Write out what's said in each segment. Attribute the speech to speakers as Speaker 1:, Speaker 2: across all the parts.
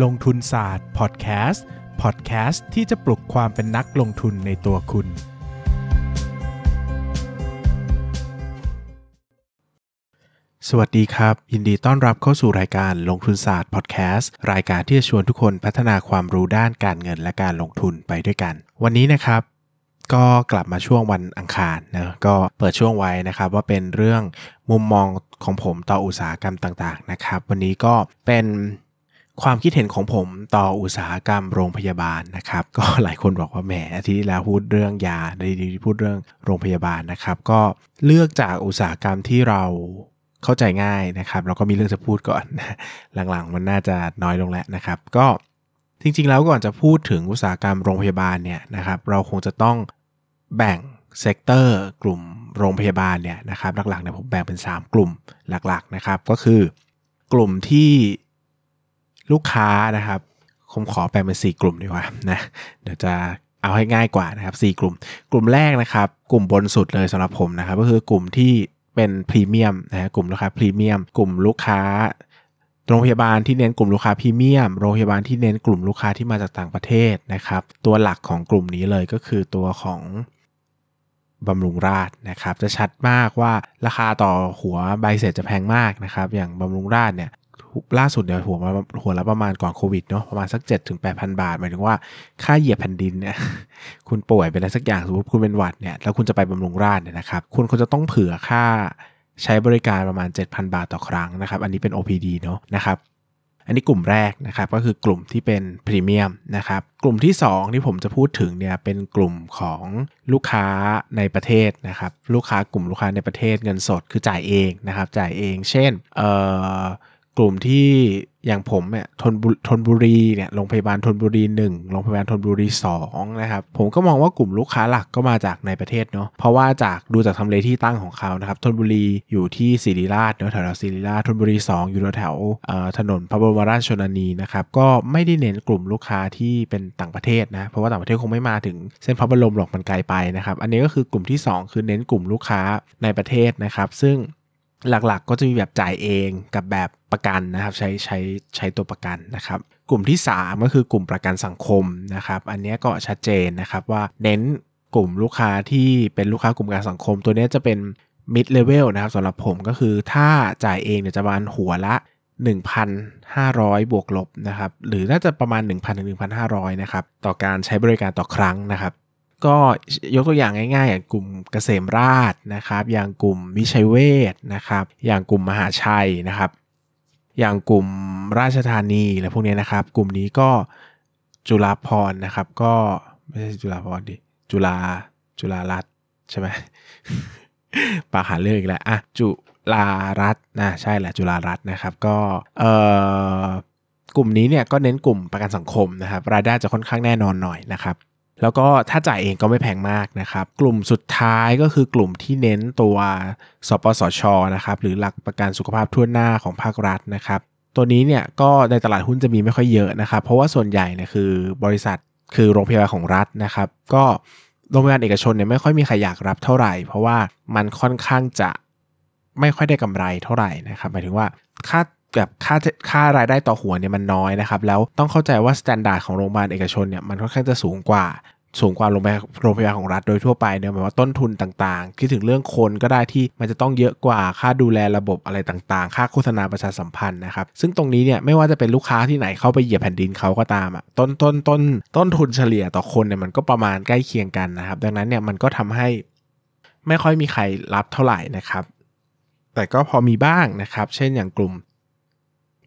Speaker 1: ลงทุนศาสตร์พอดแคสต์พอดแคสต์ที่จะปลุกความเป็นนักลงทุนในตัวคุณ สวัสดีครับ ยินดีต้อนรับเข้าสู่รายการลงทุนศาสตร์พอดแคสต์รายการที่จะชวนทุกคนพัฒนาความรู้ด้านการเงินและการลงทุนไปด้วยกัน วันนี้นะครับก็กลับมาช่วงวันอังคารนะก็เปิดช่วงไว้นะครับว่าเป็นเรื่องมุมมองของผมต่ออุตสาหกรรมต่างๆนะครับ วันนี้ก็เป็น ความคิดเห็นของผมต่ออุตสาหกรรมโรงพยาบาลนะครับ ก็หลายคนบอกว่าแหมอาทิตย์แล้วพูดเรื่องยาในดีพูดเรื่องโรงพยาบาลนะครับ ก็เลือกจากอุตสาหกรรมที่เราเข้าใจง่ายนะครับแล้วก็มีเรื่องจะพูดก่อน หลังๆ มันน่าจะน้อยลงแล้วนะครับ ก็จริงๆแล้วก่อนจะพูดถึงอุตสาหกรรมโรงพยาบาลเนี่ยนะครับ เราคงจะต้องแบ่ง sector กลุ่มโรงพยาบาลเนี่ยนะครับหลักๆเนี่ยผมแบ่งเป็น 3 กลุ่มหลักๆนะครับ ก็คือกลุ่มที่ ลูกค้านะครับผมขอแบ่งเป็น4กลุ่มดีกว่านะเดี๋ยวจะเอาให้ง่ายกว่านะครับ4กลุ่ม กลุ่มแรกนะครับ กลุ่มบนสุดเลยสำหรับผมนะครับ ก็คือกลุ่มที่เป็นพรีเมียมนะฮะกลุ่มลูกค้าพรีเมียม กลุ่มลูกค้าโรงพยาบาลที่เน้นกลุ่มลูกค้าพรีเมียม โรงพยาบาลที่เน้นกลุ่มลูกค้าที่มาจากต่างประเทศนะครับ ตัวหลักของกลุ่มนี้เลยก็คือตัวของบำรุงราษนะครับ จะชัดมากว่าราคาต่อหัวใบเสร็จจะแพงมากนะครับ อย่างบำรุงราษเนี่ย ล่าสุดเนี่ยหัวมาหัวละประมาณก่อนโควิดเนาะประมาณสัก7จ็ถึงแปดพันบาท หมายถึงว่าค่าเหยียบแผ่นดินเนี่ยคุณป่วยเป็นอะไรสักอย่างสมมติคุณเป็นหวัดเนี่ยแล้วคุณจะไปบำรุงราษเนี่ยนะครับคุณควรจะต้องเผื่อค่าใช้บริการประมาณ 7,000 บาทต่อครั้งนะครับ อันนี้เป็น OPD เนาะนะครับอันนี้กลุ่มแรกนะครับก็คือกลุ่มที่เป็นพรีเมียมนะครับกลุ่มที่ 2 ที่ผมจะพูดถึงเนี่ยเป็นกลุ่มของลูกค้าในประเทศนะครับลูกค้ากลุ่มลูกค้าในประเทศเงินสดคือจ่ายเองนะครับจ่ายเอง เช่นเอ่อ กลุ่มที่อย่างผมเนี่ยทนทนบุรีเนี่ยโรงพยาบาลทนบุรี 1 โรงพยาบาลทนบุรี2นะครับผมก็มองว่ากลุ่มลูกค้าหลักก็มาจากในประเทศเนาะเพราะว่าจากดูจากทำเลที่ตั้งของเขานะครับทนบุรีอยู่ที่ศิริราชเนาะแถวศิริราชทนบุรี 2 อยู่แถวถนนพระบรมราชชนนีนะครับก็ไม่ได้เน้นกลุ่มลูกค้าที่เป็นต่างประเทศนะเพราะว่าต่างประเทศคงไม่มาถึงเส้นพระบรมหรอกมันไกลไปนะครับอันนี้ก็คือกลุ่มที่ 2 คือเน้นกลุ่มลูกค้าในประเทศนะครับซึ่ง หลักๆ ก็จะมีแบบจ่ายเองกับแบบประกันนะครับใช้ใช้ใช้ตัวประกันนะครับ กลุ่มที่ 3 ก็คือกลุ่มประกันสังคมนะครับ อันนี้ก็ชัดเจนนะครับว่าเน้นกลุ่มลูกค้าที่เป็นลูกค้ากลุ่มกันสังคม ตัวนี้จะเป็น mid level นะครับสำหรับผมก็คือถ้าจ่ายเองเนี่ยจะประมาณหัวละ 1,500 บวกลบนะครับหรือน่าจะประมาณ 1,000ถึง1,500 นะครับ ต่อการใช้บริการต่อครั้งนะครับ ก็ยกตัวอย่างง่ายๆอย่างกลุ่มเกษมราชนะครับ อย่างกลุ่มวิชัยเวชนะครับ อย่างกลุ่มมหาชัยนะครับ อย่างกลุ่มราชธานีอะไรพวกนี้นะครับ กลุ่มนี้ก็จุฬาพรนะครับ ก็ไม่ใช่จุฬาพรดิจุฬาจุฬารัตใช่ไหมปากหาเรื่องอีกแล้วอะจุฬารัตนะใช่แหละจุฬารัตนะครับ ก็เอ่อกลุ่มนี้เนี่ยก็เน้นกลุ่มประกันสังคมนะครับ รายได้จะค่อนข้างแน่นอนหน่อยนะครับ แล้วก็ถ้าจ่ายเองก็ไม่แพงมากนะครับ กลุ่มสุดท้ายก็คือกลุ่มที่เน้นตัวสปสชนะครับหรือหลักประกันสุขภาพทั่วหน้าของภาครัฐนะครับ ตัวนี้เนี่ยก็ในตลาดหุ้นจะมีไม่ค่อยเยอะนะครับ เพราะว่าส่วนใหญ่เนี่ยคือบริษัทคือโรงพยาบาลของรัฐนะครับ ก็โรงพยาบาลเอกชนเนี่ยไม่ค่อยมีใครอยากรับเท่าไหร่ เพราะว่ามันค่อนข้างจะไม่ค่อยได้กำไรเท่าไหร่นะครับหมายถึงว่าค่า แบบค่าค่ารายได้ต่อหัวเนี่ยมันน้อยนะครับ แล้วต้องเข้าใจว่า standard ของโรงพยาบาลเอกชนเนี่ยมันค่อนข้างจะสูงกว่าสูงกว่าโรงพยาบาลโรงพยาบาลของรัฐโดยทั่วไปเนี่ยหมายว่าต้นทุนต่างๆ คิดถึงเรื่องคนก็ได้ที่มันจะต้องเยอะกว่าค่าดูแลระบบอะไรต่างๆ ค่าโฆษณาประชาสัมพันธ์นะครับ ซึ่งตรงนี้เนี่ยไม่ว่าจะเป็นลูกค้าที่ไหนเข้าไปเหยียบแผ่นดินเขาก็ตามอะต้นต้นต้นต้นทุนเฉลี่ยต่อคนเนี่ยมันก็ประมาณใกล้เคียงกันนะครับ ดังนั้นเนี่ยมันก็ทำให้ไม่ค่อยมีใครรับเท่าไหร่นะครับ แต่ก็พอมีบ้างนะครับ เช่นอย่างกลุ่ม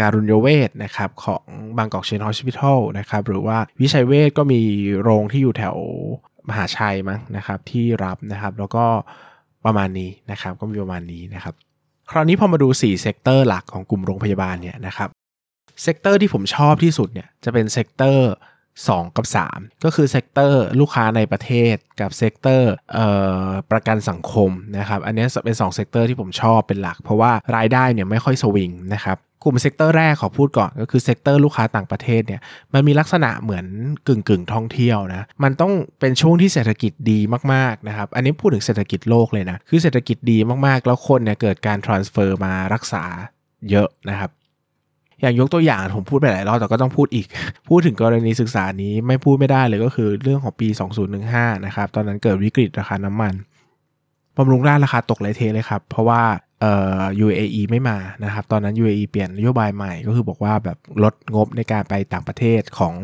Speaker 1: การุญเวชนะครับของ Bangkok Chain Hospital นะครับหรือว่าวิชัยเวชก็มีโรงที่อยู่แถวมหาชัยมั้งนะครับที่รับนะครับแล้วก็ประมาณนี้นะครับก็มีประมาณนี้นะครับคราวนี้พอมาดู 4 sector หลักของกลุ่มโรงพยาบาลเนี่ยนะครับsector ที่ผมชอบที่สุดเนี่ยจะเป็น sector 2 กับ 3 ก็คือ sector ลูกค้าในประเทศกับ sector ประกันสังคมนะครับอันนี้เป็น2 sector ที่ผมชอบเป็นหลัก เพราะว่ารายได้เนี่ยไม่ค่อยสวิงนะครับกลุ่ม sector แรกขอพูดก่อนก็คือ sector ลูกค้าต่างประเทศเนี่ยมันมีลักษณะเหมือนกึ่งกึ่งท่องเที่ยวนะมันต้องเป็นช่วงที่เศรษฐกิจดีมากๆนะครับอันนี้พูดถึงเศรษฐกิจโลกเลยนะคือเศรษฐกิจดีมากๆ แล้วคนเนี่ยเกิดการ transfer มารักษาเยอะนะครับ อย่างยกตัวอย่างผมพูดไปหลายรอบแต่ก็ต้องพูดอีก พูดถึงกรณีศึกษานี้ไม่พูดไม่ได้เลยก็คือเรื่องของปี 2015 นะครับ ตอนนั้นเกิดวิกฤตราคาน้ำมันบำรุงราชราคาตกเลยเทเลยครับ เพราะว่าเอ่อ UAE ไม่มานะครับ ตอนนั้น UAE เปลี่ยนนโยบายใหม่ก็คือบอกว่าแบบลดงบในการไปต่างประเทศของ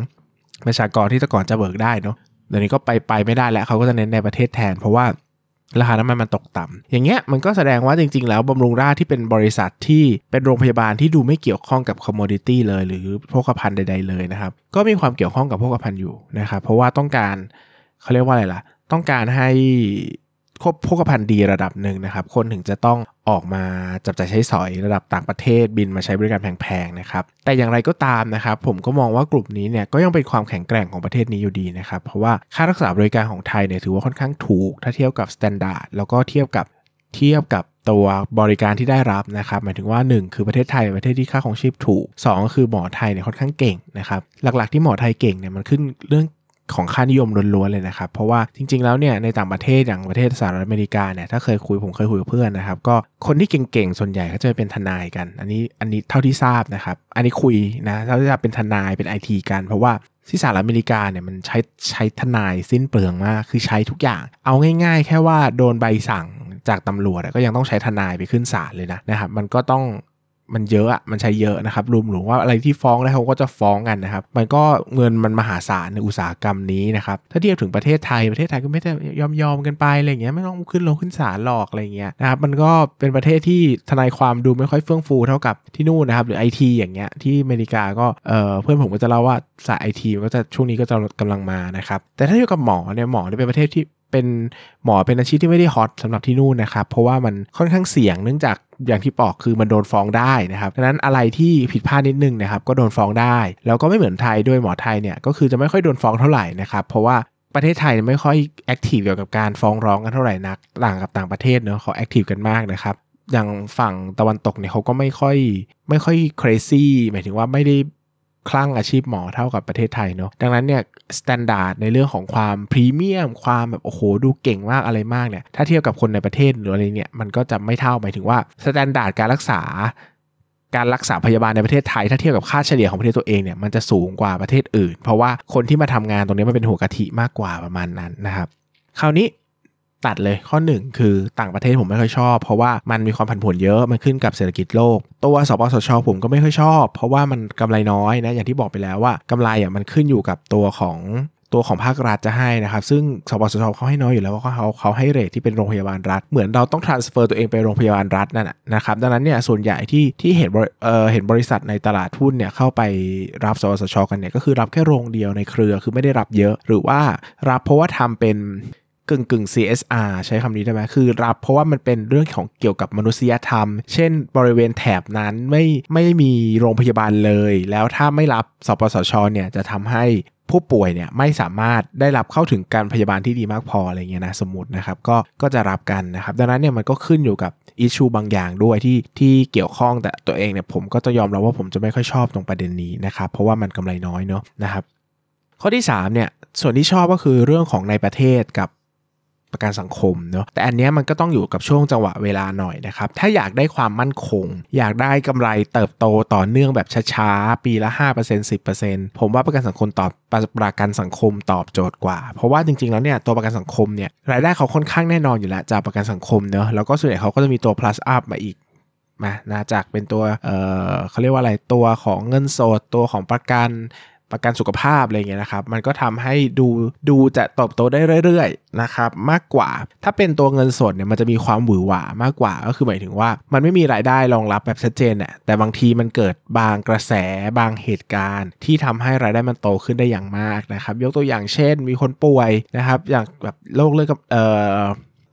Speaker 1: ประชากรที่แต่ก่อนจะเบิกได้เนาะเดี๋ยวนี้ก็ไปไปไม่ได้แล้วเขาก็จะเน้นในประเทศแทน เพราะว่า ราคาน้ำมันมันตกต่ำอย่างเงี้ยมันก็แสดงว่าจริง ๆ แล้วบำรุงราชที่เป็นบริษัทที่เป็นโรงพยาบาลที่ดูไม่เกี่ยวข้องกับคอมมอดิตี้เลย หรือพกพันใด ๆ เลยนะครับ ก็มีความเกี่ยวข้องกับพกพันอยู่นะครับเพราะว่าต้องการเขาเรียกว่าอะไรล่ะ ต้องการให้ ครบโภคภัณฑ์ดีระดับหนึ่งนะครับ คนถึงจะต้องออกมาจับจ่ายใช้สอยระดับต่างประเทศบินมาใช้บริการแพงๆนะครับ แต่อย่างไรก็ตามนะครับ ผมก็มองว่ากลุ่มนี้เนี่ยก็ยังเป็นความแข็งแกร่งของประเทศนี้อยู่ดีนะครับ เพราะว่าค่ารักษาบริการของไทยเนี่ยถือว่าค่อนข้างถูก ถ้าเทียบกับมาตรฐานแล้วก็เทียบกับเทียบกับตัวบริการที่ได้รับนะครับ หมายถึงว่า 1 คือประเทศไทยเป็นประเทศที่ค่าของชีพถูก 2 ก็คือหมอไทยเนี่ยค่อนข้างเก่งนะครับ หลักๆที่หมอไทยเก่งเนี่ยมันขึ้นเรื่อง ของค่านิยมล้วนๆเลยนะครับ เพราะว่าจริง ๆ แล้วเนี่ยในต่างประเทศอย่างประเทศสหรัฐอเมริกาเนี่ยถ้าเคยคุยผมเคยคุยกับเพื่อนนะครับ ก็คนที่เก่งๆ ส่วนใหญ่ก็จะเป็นทนายกัน อันนี้อันนี้เท่าที่ทราบนะครับ อันนี้คุยนะเขาจะเป็นทนายเป็นไอทีกัน เพราะว่าที่สหรัฐอเมริกาเนี่ยมันใช้ใช้ทนายสิ้นเปลืองมากคือใช้ทุกอย่าง เอาง่าย ๆ แค่ว่าโดนใบสั่งจากตำรวจก็ยังต้องใช้ทนายไปขึ้นศาลเลยนะนะครับมันก็ต้อง มันเยอะอะมันใช้เยอะนะครับรวมหรือว่าอะไรที่ฟ้องได้เขาก็จะฟ้องกันนะครับ มันก็เงินมันมหาศาลในอุตสาหกรรมนี้นะครับ ถ้าเทียบถึงประเทศไทยประเทศไทยก็ไม่ได้ยอมยอมกันไปอะไรเงี้ยไม่ต้องขึ้นลงขึ้นศาลหรอกอะไรเงี้ยนะครับมันก็เป็นประเทศที่ทนายความดูไม่ค่อยเฟื่องฟูเท่ากับที่นู่นนะครับหรือไอทีอย่างเงี้ยที่อเมริกาก็เออเพื่อนผมก็จะเล่าว่าสายไอทีก็จะช่วงนี้ก็จะกำลังมานะครับแต่ถ้าเทียบกับหมอเนี่ยหมอเนี่ยเป็นประเทศที่เป็นหมอเป็นอาชีพที่ไม่ได้ฮอตสำหรับที่นู่นนะครับ เพราะว่ามันค่อนข้างเสี่ยงเนื่องจากอย่างที่บอกคือมันโดนฟ้องได้นะครับดังนั้นอะไรที่ผิดพลาดนิดนึงนะครับก็โดนฟ้องได้ แล้วก็ไม่เหมือนไทยด้วยหมอไทยเนี่ยก็คือจะไม่ค่อยโดนฟ้องเท่าไหร่นะครับเพราะว่าประเทศไทยไม่ค่อยแอคทีฟเกี่ยวกับการฟ้องร้องกันเท่าไหร่นักต่างกับต่างประเทศเนอะเขาแอคทีฟกันมากนะครับอย่างฝั่งตะวันตกเนี่ยเขาก็ไม่ค่อยไม่ค่อย crazy หมายถึงว่าไม่ได้ คลั่งอาชีพหมอเท่ากับประเทศไทยเนาะดังนั้นเนี่ยstandard ในเรื่องของความพรีเมียมความแบบโอ้โหดูเก่งมากอะไรมากเนี่ยถ้าเทียบกับคนในประเทศหรืออะไรเนี่ยมันก็จะไม่เท่าหมายถึงว่า standard การรักษาการรักษาพยาบาลในประเทศไทย ถ้าเทียบกับค่าเฉลี่ยของประเทศตัวเองเนี่ยมันจะสูงกว่าประเทศอื่น เพราะว่าคนที่มาทำงานตรงนี้มันเป็นหัวกะทิมากกว่าประมาณนั้นนะครับ คราวนี้ ตัดเลยข้อ 1 คือต่างประเทศผมไม่ค่อยชอบ เพราะว่ามันมีความผันผวนเยอะมันขึ้นกับเศรษฐกิจโลก ตัวสปสชผมก็ไม่ค่อยชอบ เพราะว่ามันกำไรน้อยนะอย่างที่บอกไปแล้วว่ากำไรอะมันขึ้นอยู่กับตัวของตัวของภาครัฐจะให้นะครับ ซึ่งสปสชเขาให้น้อยอยู่แล้วว่าเขาเขาให้เรทที่เป็นโรงพยาบาลรัฐ เหมือนเราต้อง transfer ตัวเองไปโรงพยาบาลรัฐนั่นนะครับดังนั้นเนี่ยส่วนใหญ่ที่ที่เห็นเอ่อเห็นบริษัทในตลาดหุ้นเนี่ยเข้าไปรับสปสชกันเนี่ยก็คือรับแค่โรงเดียวในเครือคือไม่ได้รับเยอะ หรือว่ารับเพราะว่าทำเป็น กึ่งกึ่ง CSR ใช้คำนี้ได้ไหมคือรับเพราะว่ามันเป็นเรื่องของเกี่ยวกับมนุษยธรรม เช่น บริเวณแถบนั้นไม่ไม่มีโรงพยาบาลเลย แล้วถ้าไม่รับสปสชเนี่ยจะทำให้ผู้ป่วยเนี่ยไม่สามารถได้รับเข้าถึงการพยาบาลที่ดีมากพออะไรเงี้ยนะสมมตินะครับก็ก็จะรับกันนะครับดังนั้นเนี่ยมันก็ขึ้นอยู่กับอิชูบางอย่างด้วยที่ที่เกี่ยวข้องแต่ตัวเองเนี่ยผมก็จะยอมรับว่าผมจะไม่ค่อยชอบตรงประเด็นนี้นะครับเพราะว่ามันกำไรน้อยเนาะนะครับข้อที่3เนี่ยส่วนที่ชอบก็คือเรื่องของในประเทศกับ ประกันสังคมเนาะแต่อันนี้มันก็ต้องอยู่กับช่วงจังหวะเวลาหน่อยนะครับ ถ้าอยากได้ความมั่นคง อยากได้กำไรเติบโตต่อเนื่องแบบช้าๆ ปีละ 5% 10%ผมว่าประกันสังคมตอบประกันสังคมตอบโจทย์กว่า เพราะว่าจริงๆแล้วเนี่ยตัวประกันสังคมเนี่ยรายได้เขาค่อนข้างแน่นอนอยู่แล้วจากประกันสังคมเนาะแล้วก็ส่วนใหญ่เขาก็จะมีตัว plus up มาอีกมานะจากเป็นตัวเออเขาเรียกว่าอะไรตัวของเงินสดตัวของประกัน ประกันสุขภาพอะไรเงี้ยนะครับ มันก็ทำให้ดูดูจะเติบโตได้เรื่อยๆนะครับมากกว่า ถ้าเป็นตัวเงินสดเนี่ยมันจะมีความหวือหวามากกว่าก็คือหมายถึงว่า มันไม่มีรายได้รองรับแบบชัดเจนน่ะแต่บางทีมันเกิดบางกระแสบางเหตุการณ์ ที่ทำให้รายได้มันโตขึ้นได้อย่างมากนะครับ ยกตัวอย่างเช่น มีคนป่วยนะครับ อย่างแบบโรคเลือดกับเอ่อ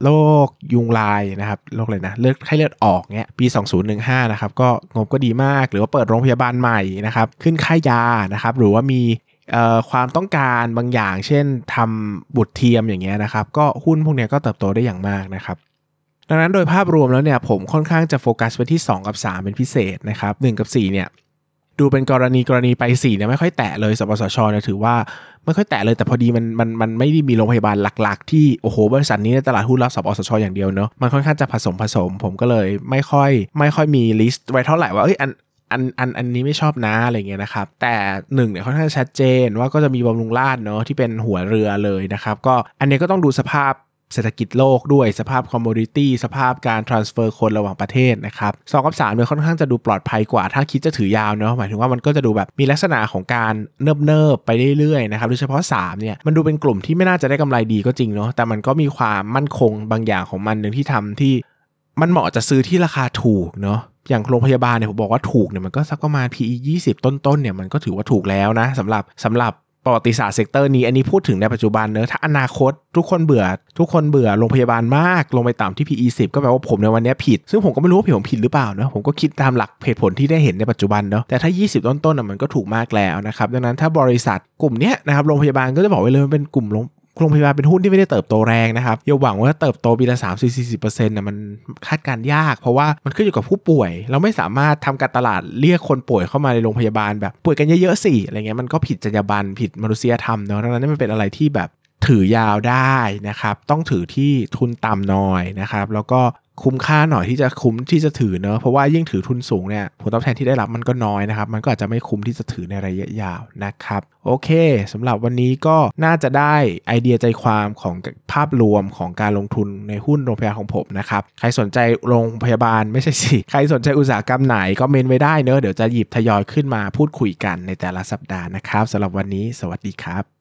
Speaker 1: โรคยุงลายนะครับโรคอะไรนะเลือดไข้เลือดออกเนี้ยปี 2015นะครับก็งบก็ดีมากหรือว่าเปิดโรงพยาบาลใหม่นะครับขึ้นค่ายานะครับหรือว่ามีความต้องการบางอย่าง เช่นทำบุตรเทียมอย่างเงี้ยนะครับ ก็หุ้นพวกนี้ก็เติบโตได้อย่างมากนะครับดังนั้นโดยภาพรวมแล้วเนี่ยผมค่อนข้างจะโฟกัสไปที่ 2 กับ 3 เป็นพิเศษนะครับ1กับ4เนี่ย ดูเป็นกรณีกรณีไป4เนี่ยไม่ค่อยแตะเลยสปสชเนี่ยถือว่าไม่ค่อยแตะเลยแต่พอดีมันมันมันไม่ได้มีโรงพยาบาลหลักๆ ที่โอ้โหบริษัทนี้ในตลาดหุ้นรับสปสชอย่างเดียวเนาะมันค่อนข้างจะผสมผสม ผมก็เลยไม่ค่อย ไม่ค่อยมี list ไว้เท่าไหร่ว่าเอ้ยอันอันอันอันนี้ไม่ชอบนะอะไรเงี้ยนะครับ แต่หนึ่งเนี่ยค่อนข้างชัดเจนว่าก็จะมีบำรุงราษฎร์เนาะที่เป็นหัวเรือเลยนะครับ ก็อันนี้ก็ต้องดูสภาพ เศรษฐกิจโลกด้วยสภาพ community สภาพการ transfer คนระหว่างประเทศนะครับสองกับสามเนี่ยค่อนข้างจะดูปลอดภัยกว่า ถ้าคิดจะถือยาวเนาะหมายถึงว่ามันก็จะดูแบบมีลักษณะของการเนิบๆไปเรื่อยๆนะครับโดยเฉพาะ3เนี่ยมันดูเป็นกลุ่มที่ไม่น่าจะได้กำไรดีก็จริงเนาะแต่มันก็มีความมั่นคงบางอย่างของมันหนึ่งที่ทำที่มันเหมาะจะซื้อที่ราคาถูกเนาะอย่างโรงพยาบาลเนี่ยผมบอกว่าถูกเนี่ยมันก็สักประมาณ PE 20 ต้นๆเนี่ยมันก็ถือว่าถูกแล้วนะสำหรับสำหรับ ประวัติศาสตร์ sector นี้อันนี้พูดถึงในปัจจุบันเนอะถ้าอนาคตทุกคนเบื่อ ทุกคนเบื่อโรงพยาบาลมาก ลงไปต่ำที่ PE 10ก็แปลว่าผมในวันนี้ผิด ซึ่งผมก็ไม่รู้ว่าผมผิดหรือเปล่าเนอะผมก็คิดตามหลักเหตุผลที่ได้เห็นในปัจจุบันเนอะแต่ถ้า 20 ต้นๆน่ะมันก็ถูกมากแล้วนะครับดังนั้นถ้าบริษัทกลุ่มเนี้ยนะครับโรงพยาบาลก็จะบอกไว้เลยมันเป็นกลุ่ม โรงพยาบาลเป็นหุ้นที่ไม่ได้เติบโตแรงนะครับอย่าหวังว่าเติบโตปีละ3 4 40เปอร์เซ็นต์นะมันคาดการยาก เพราะว่ามันขึ้นอยู่กับผู้ป่วย เราไม่สามารถทำการตลาดเรียกคนป่วยเข้ามาในโรงพยาบาลแบบป่วยกันเยอะๆสิอะไรเงี้ยมันก็ผิดจรรยาบรรณผิดมนุษยธรรมเนาะดังนั้นมันเป็นอะไรที่แบบถือยาวได้นะครับ ต้องถือที่ทุนต่ำหน่อยนะครับ แล้วก็ คุ้มค่าหน่อยที่จะคุ้มที่จะถือเนอะเพราะว่ายิ่งถือทุนสูงเนี่ยผลตอบแทนที่ได้รับมันก็น้อยนะครับ มันก็อาจจะไม่คุ้มที่จะถือในระยะยาวนะครับ โอเคสำหรับวันนี้ก็น่าจะได้ไอเดียใจความของภาพรวมของการลงทุนในหุ้นโรงพยาบาลของผมนะครับใครสนใจโรงพยาบาลไม่ใช่สิใครสนใจอุตสาหกรรมไหนก็เมนต์ไว้ได้เนอะเดี๋ยวจะหยิบทยอยขึ้นมาพูดคุยกันในแต่ละสัปดาห์นะครับสำหรับวันนี้ สวัสดีครับ